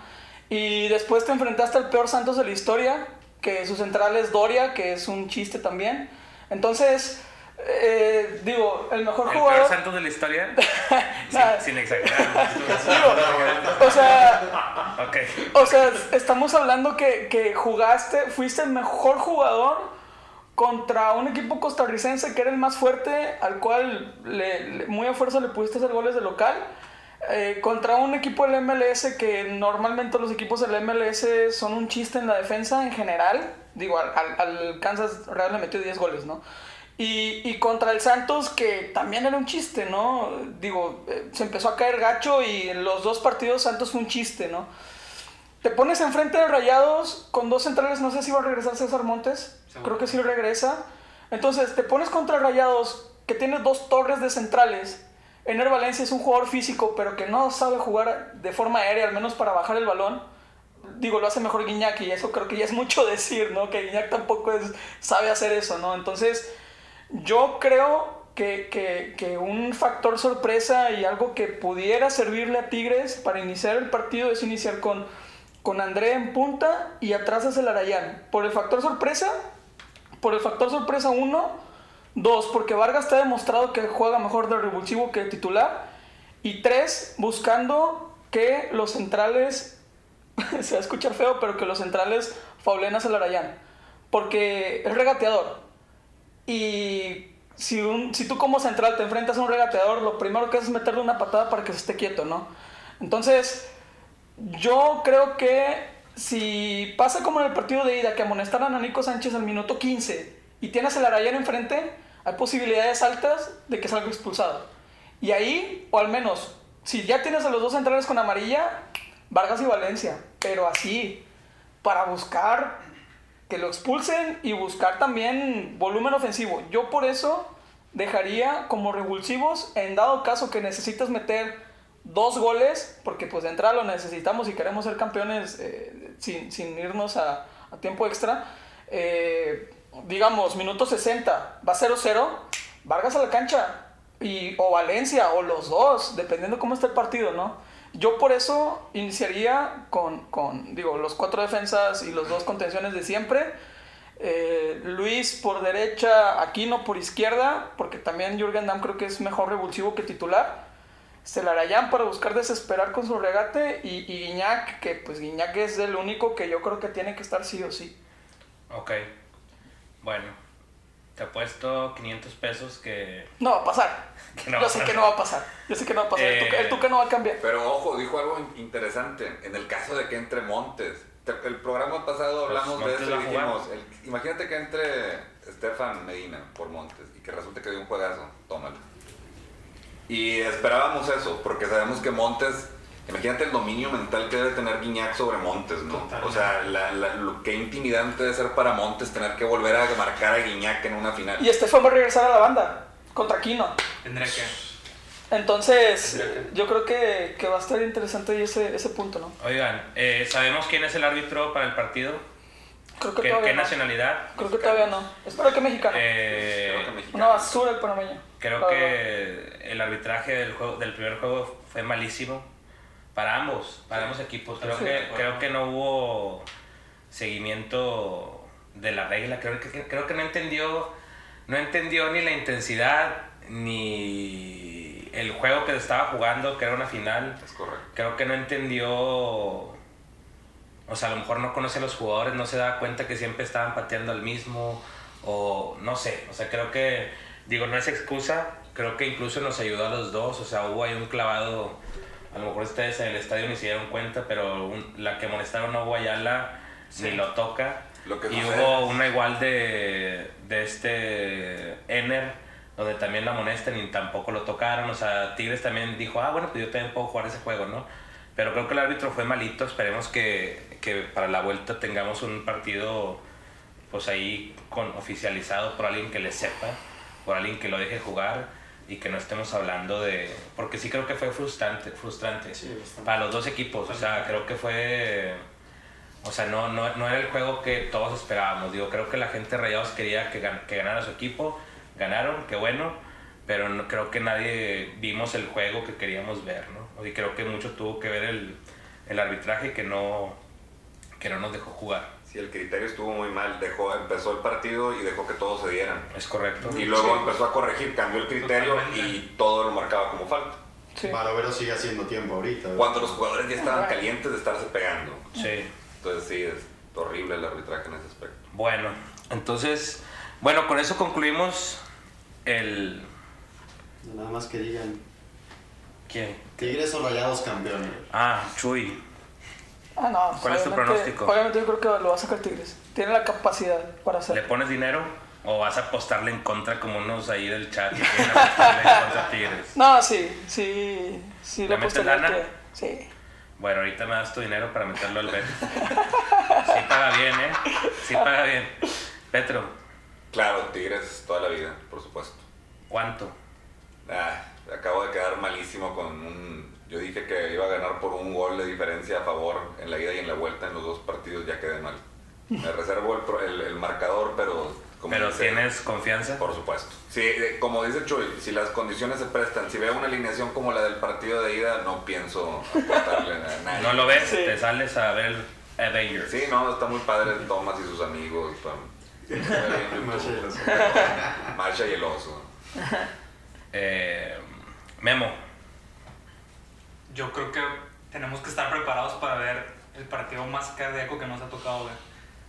Y después te enfrentaste al peor Santos de la historia, que su central es Doria, que es un chiste también. Entonces, eh, digo, el mejor El jugador... peor santo de la historia. Sin, sin exagerar. Digo, o sea. O sea, estamos hablando que, que jugaste, fuiste el mejor jugador contra un equipo costarricense que era el más fuerte, al cual le, le- muy a fuerza le pudiste hacer goles de local. eh, contra un equipo del MLS que normalmente los equipos del MLS son un chiste en la defensa en general. Digo, al, al- Kansas Real le metió 10 goles, ¿no? Y, y contra el Santos, que también era un chiste, ¿no? Digo, eh, se empezó a caer gacho y en los dos partidos Santos fue un chiste, ¿no? Te pones enfrente de Rayados con dos centrales, no sé si va a regresar César Montes, creo que sí regresa. Entonces, te pones contra Rayados que tiene dos torres de centrales. Ener Valencia es un jugador físico, pero que no sabe jugar de forma aérea, al menos para bajar el balón. Digo, lo hace mejor Guiñac y eso creo que ya es mucho decir, ¿no? Que Guiñac tampoco es- sabe hacer eso, ¿no? Entonces, yo creo que, que- que un factor sorpresa y algo que pudiera servirle a Tigres para iniciar el partido es iniciar con, con André en punta y atrás es el Arayán. Por el factor sorpresa, por el factor sorpresa 1, 2, porque Vargas ha demostrado que juega mejor de revulsivo que de titular. Y 3, buscando que los centrales, se va escuchar feo, pero que los centrales faulen a Celarayán. Porque es regateador. Y si, un, si tú como central te enfrentas a un regateador, lo primero que haces es meterle una patada para que se esté quieto, ¿no? Entonces, yo creo que si pasa como en el partido de ida, que amonestaran a Nico Sánchez al minuto 15 y tienes el Arayán enfrente, hay posibilidades altas de que salga expulsado. Y ahí, o al menos, si ya tienes a los dos centrales con amarilla, Vargas y Valencia, pero así, para buscar que lo expulsen y buscar también volumen ofensivo. Yo por eso dejaría como revulsivos en dado caso que necesitas meter dos goles, porque pues de entrada lo necesitamos y queremos ser campeones eh, sin, sin irnos a, a tiempo extra. Eh, digamos, minuto 60, va 0-0, Vargas a la cancha, y, o Valencia, o los dos, dependiendo cómo esté el partido, ¿no? Yo por eso iniciaría con, con, digo, los cuatro defensas y los dos contenciones de siempre. Eh, Luis por derecha, Aquino por izquierda, porque también Jürgen Damm creo que es mejor revulsivo que titular. Celarayán para buscar desesperar con su regate y, y Guiñac, que pues Guiñac es el único que yo creo que tiene que estar sí o sí. Ok. Bueno. Te apuesto 500 pesos que. No va a pasar. Que no yo sé que no va a pasar. Yo sé que no va a pasar. El, Eh, Tuca, el Tuca no va a cambiar. Pero ojo, dijo algo in- interesante. En el caso de que entre Montes, te- el programa pasado Pues hablamos de eso y dijimos, el- imagínate que entre Estefan Medina por Montes y que resulte que dio un juegazo, tómalo. Y esperábamos eso, porque sabemos que Montes, imagínate el dominio mental que debe tener Guiñac sobre Montes, ¿no? Totalmente. O sea, la, la- lo que intimidante debe ser para Montes tener que volver a marcar a Guiñac en una final. Y Estefan va a regresar a la banda contra Aquino. Tendría que. Entonces, que. yo creo que, que va a estar interesante ese, ese punto, ¿no? Oigan, eh, ¿sabemos quién es el árbitro para el partido? Creo que ¿Qué, todavía qué no. nacionalidad? Creo que todavía no. Espero que mexicano. Eh, Creo que mexicano. Una basura el panameño. Creo que el arbitraje del, juego, del primer juego fue malísimo para ambos, para ambos equipos. Creo, Sí. que, creo que no hubo seguimiento de la regla. Creo que, creo que no entendió, no entendió ni la intensidad ni el juego que se estaba jugando, que era una final. Es correcto. Creo que no entendió, o sea, a lo mejor no conoce a los jugadores, no se da cuenta que siempre estaban pateando al mismo, o no sé, o sea, creo que, digo, no es excusa, creo que incluso nos ayudó a los dos, o sea, hubo ahí un clavado A lo mejor ustedes en el estadio ni se dieron cuenta, pero un- la que molestaron a Guayala ni lo toca. Lo que y hubo una igual de, de este Ener, donde también la amonestan y tampoco lo tocaron. O sea, Tigres también dijo, ah, bueno, pues yo también puedo jugar ese juego, ¿no? Pero creo que el árbitro fue malito. Esperemos que, que para la vuelta tengamos un partido, pues ahí con, oficializado por alguien que le sepa, por alguien que lo deje jugar y que no estemos hablando de... Porque sí creo que fue frustrante, frustrante Sí, para los dos equipos. O sea, creo que fue... O sea, no, no, no era el juego que todos esperábamos. Digo, creo que la gente Rayados quería que, gan- que ganara su equipo. Ganaron, qué bueno. Pero no, creo que nadie vimos el juego que queríamos ver, ¿no? Y creo que mucho tuvo que ver el, el arbitraje que no, que no nos dejó jugar. Sí, el criterio estuvo muy mal. Dejó, empezó el partido y dejó que todos se dieran. ¿Es correcto? Y luego empezó a corregir, cambió el criterio Totalmente. y todo lo marcaba como falta. Sí. Barovero sigue haciendo tiempo ahorita. Cuando los jugadores ya estaban calientes de estarse pegando. Sí. Entonces sí, es horrible el arbitraje en ese aspecto. Bueno, entonces, bueno, con eso concluimos el... Nada más que digan, ¿Quién? Tigres o Rayados campeones. Ah, Chuy. Ah, no. ¿Cuál es tu pronóstico? Obviamente yo creo que lo va a sacar Tigres. Tiene la capacidad para ¿Le hacerlo. pones dinero o vas a apostarle en contra como unos ahí del chat que quieren apostarle en contra a Tigres? No, sí, sí, sí ¿Le lo metes lana? que- Sí. Bueno, ahorita me das tu dinero para meterlo al bet. Sí paga bien, ¿eh? Sí paga bien. Petro, Claro, Tigres toda la vida, por supuesto. ¿cuánto? Ah, acabo de quedar malísimo con un... Yo dije que iba a ganar por un gol de diferencia a favor en la ida y en la vuelta en los dos partidos, ya quedé mal. Me reservo el, pro- el- el marcador, pero... como ¿Pero dice- tienes confianza? Por supuesto. Sí, eh, como dice Chuy, si las condiciones se prestan, si veo una alineación como la del partido de ida, no pienso apostarle a nadie. ¿No lo ves? Sí. Te sales a ver Avengers. Sí, no, está muy padre Thomas y sus amigos. Masha y el oso. Eh, Memo, Yo creo que tenemos que estar preparados para ver el partido más cardíaco que nos ha tocado ver.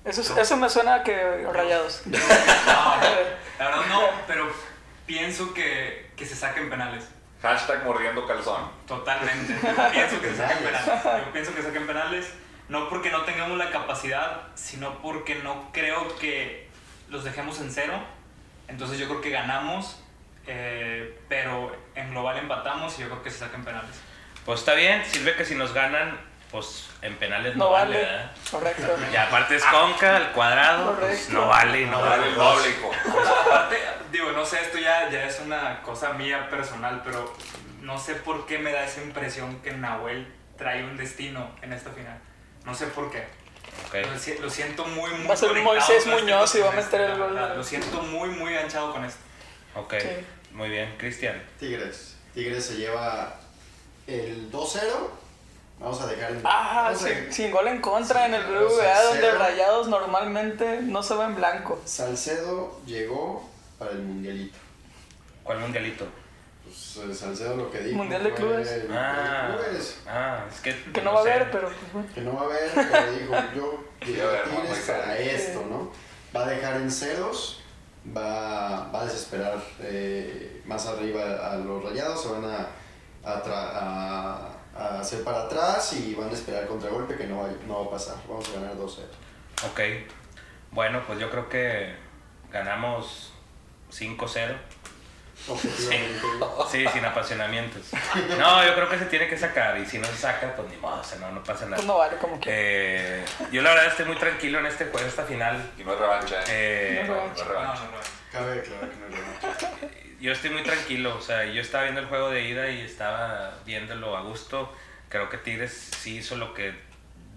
Eso, es- eso me suena a que rayados. No, la verdad no, pero pienso que, que se saquen penales. Hashtag mordiendo calzón. Totalmente. Yo pienso que se saquen penales. Yo pienso que saquen penales. No porque no tengamos la capacidad, sino porque no creo que los dejemos en cero. Entonces yo creo que ganamos, eh, pero en global empatamos y yo creo que se saquen penales. Pues está bien, sirve que si nos ganan, pues en penales no, No vale, vale. ¿verdad? Correcto. Y aparte es conca, al cuadrado, pues Correcto. no vale, no vale. el doble, hijo. Aparte, digo, no sé, esto ya, ya es una cosa mía personal, pero no sé por qué me da esa impresión que Nahuel trae un destino en esta final. No sé por qué. Ok. Lo, si- lo siento muy, muy Va a ser Moisés este Muñoz y va a meter el gol. Lo siento muy, muy enganchado con esto. Ok, Sí. muy bien. Cristian, Tigres. Tigres se lleva el 2-0. Vamos a dejar en. Ah, sin, sin gol en contra Sí, en el BBVA, donde rayados normalmente no se va en blanco. Salcedo llegó para el mundialito. ¿cuál mundialito? Pues eh, Salcedo lo que dijo. Mundial de fue clubes. el Mundial Ah, de clubes. ah, es que. Que no va a haber, pero pues bueno. Que no va a haber, pero dijo, yo llegué a Tigres para esto, ¿no? Va a dejar en ceros, va, va a desesperar eh, más arriba a los rayados, se van a, a, tra- a- a hacer para atrás y van a esperar contragolpe que no va, no va a pasar. Vamos a ganar 2-0. Ok. Bueno, pues yo creo que ganamos 5-0. Objetivamente. Sí, sin apasionamientos. No, yo creo que se tiene que sacar y si no se saca, pues ni modo, o sea, no, no pasa nada. Pues no vale como que. Eh, yo la verdad estoy muy tranquilo en este juego, esta final. Y no es revancha, ¿eh? Eh, No es No es No, revancha. no, no. Cabe aclarar que no es revancha. yo estoy muy tranquilo, o sea, yo estaba viendo el juego de ida y estaba viéndolo a gusto. Creo que Tigres sí hizo lo que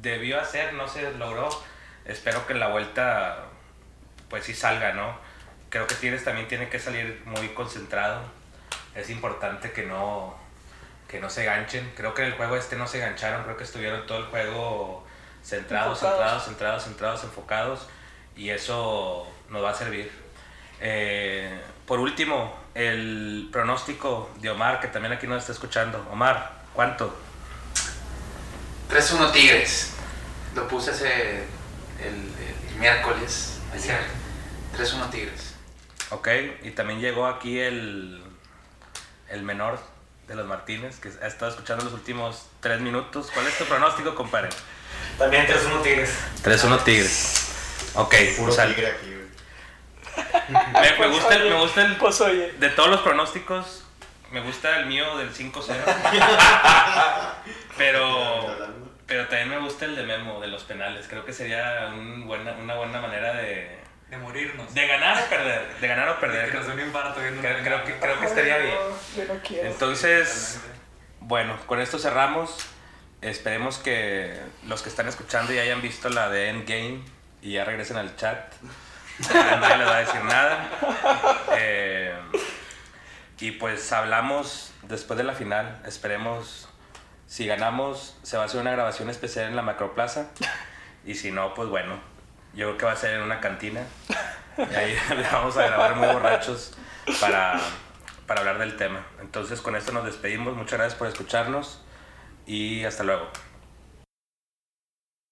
debió hacer, no se logró. Espero que en la vuelta, pues sí salga, ¿no? Creo que Tigres también tiene que salir muy concentrado. Es importante que no, que no se ganchen. Creo que en el juego este no se gancharon, creo que estuvieron todo el juego centrados, Enfocados. centrados, centrados, centrados, enfocados. Y eso nos va a servir. Eh, por último, el pronóstico de Omar, que también aquí nos está escuchando. Omar, ¿cuánto? 3-1 Tigres. Lo puse hace el, el miércoles. Ayer. 3-1 Tigres. Ok, y también llegó aquí el, el menor de los Martínez, que ha estado escuchando los últimos tres minutos. ¿Cuál es tu pronóstico, compadre? También 3-1 Tigres. 3-1 Tigres. Ok, Puro o sea, tigre aquí, güey. me, me gusta el, me gusta el, Pues oye. de todos los pronósticos, me gusta el mío del 5-0. pero, pero también me gusta el de Memo, de los penales. Creo que sería un buena, una buena manera de, De morirnos. de ganar o perder. De ganar o De perder. que nos un infarto viendo Creo, creo que, creo que estaría bien. Yo no quiero. Entonces, bueno, con esto cerramos. Esperemos que los que están escuchando ya hayan visto la de Endgame y ya regresen al chat. Nadie les va a decir nada. Eh, y pues hablamos después de la final. Esperemos, si ganamos, se va a hacer una grabación especial en la Macroplaza. Y si no, pues bueno, yo creo que va a ser en una cantina. Y ahí le vamos a grabar muy borrachos para, para hablar del tema. Entonces con esto nos despedimos. Muchas gracias por escucharnos y hasta luego.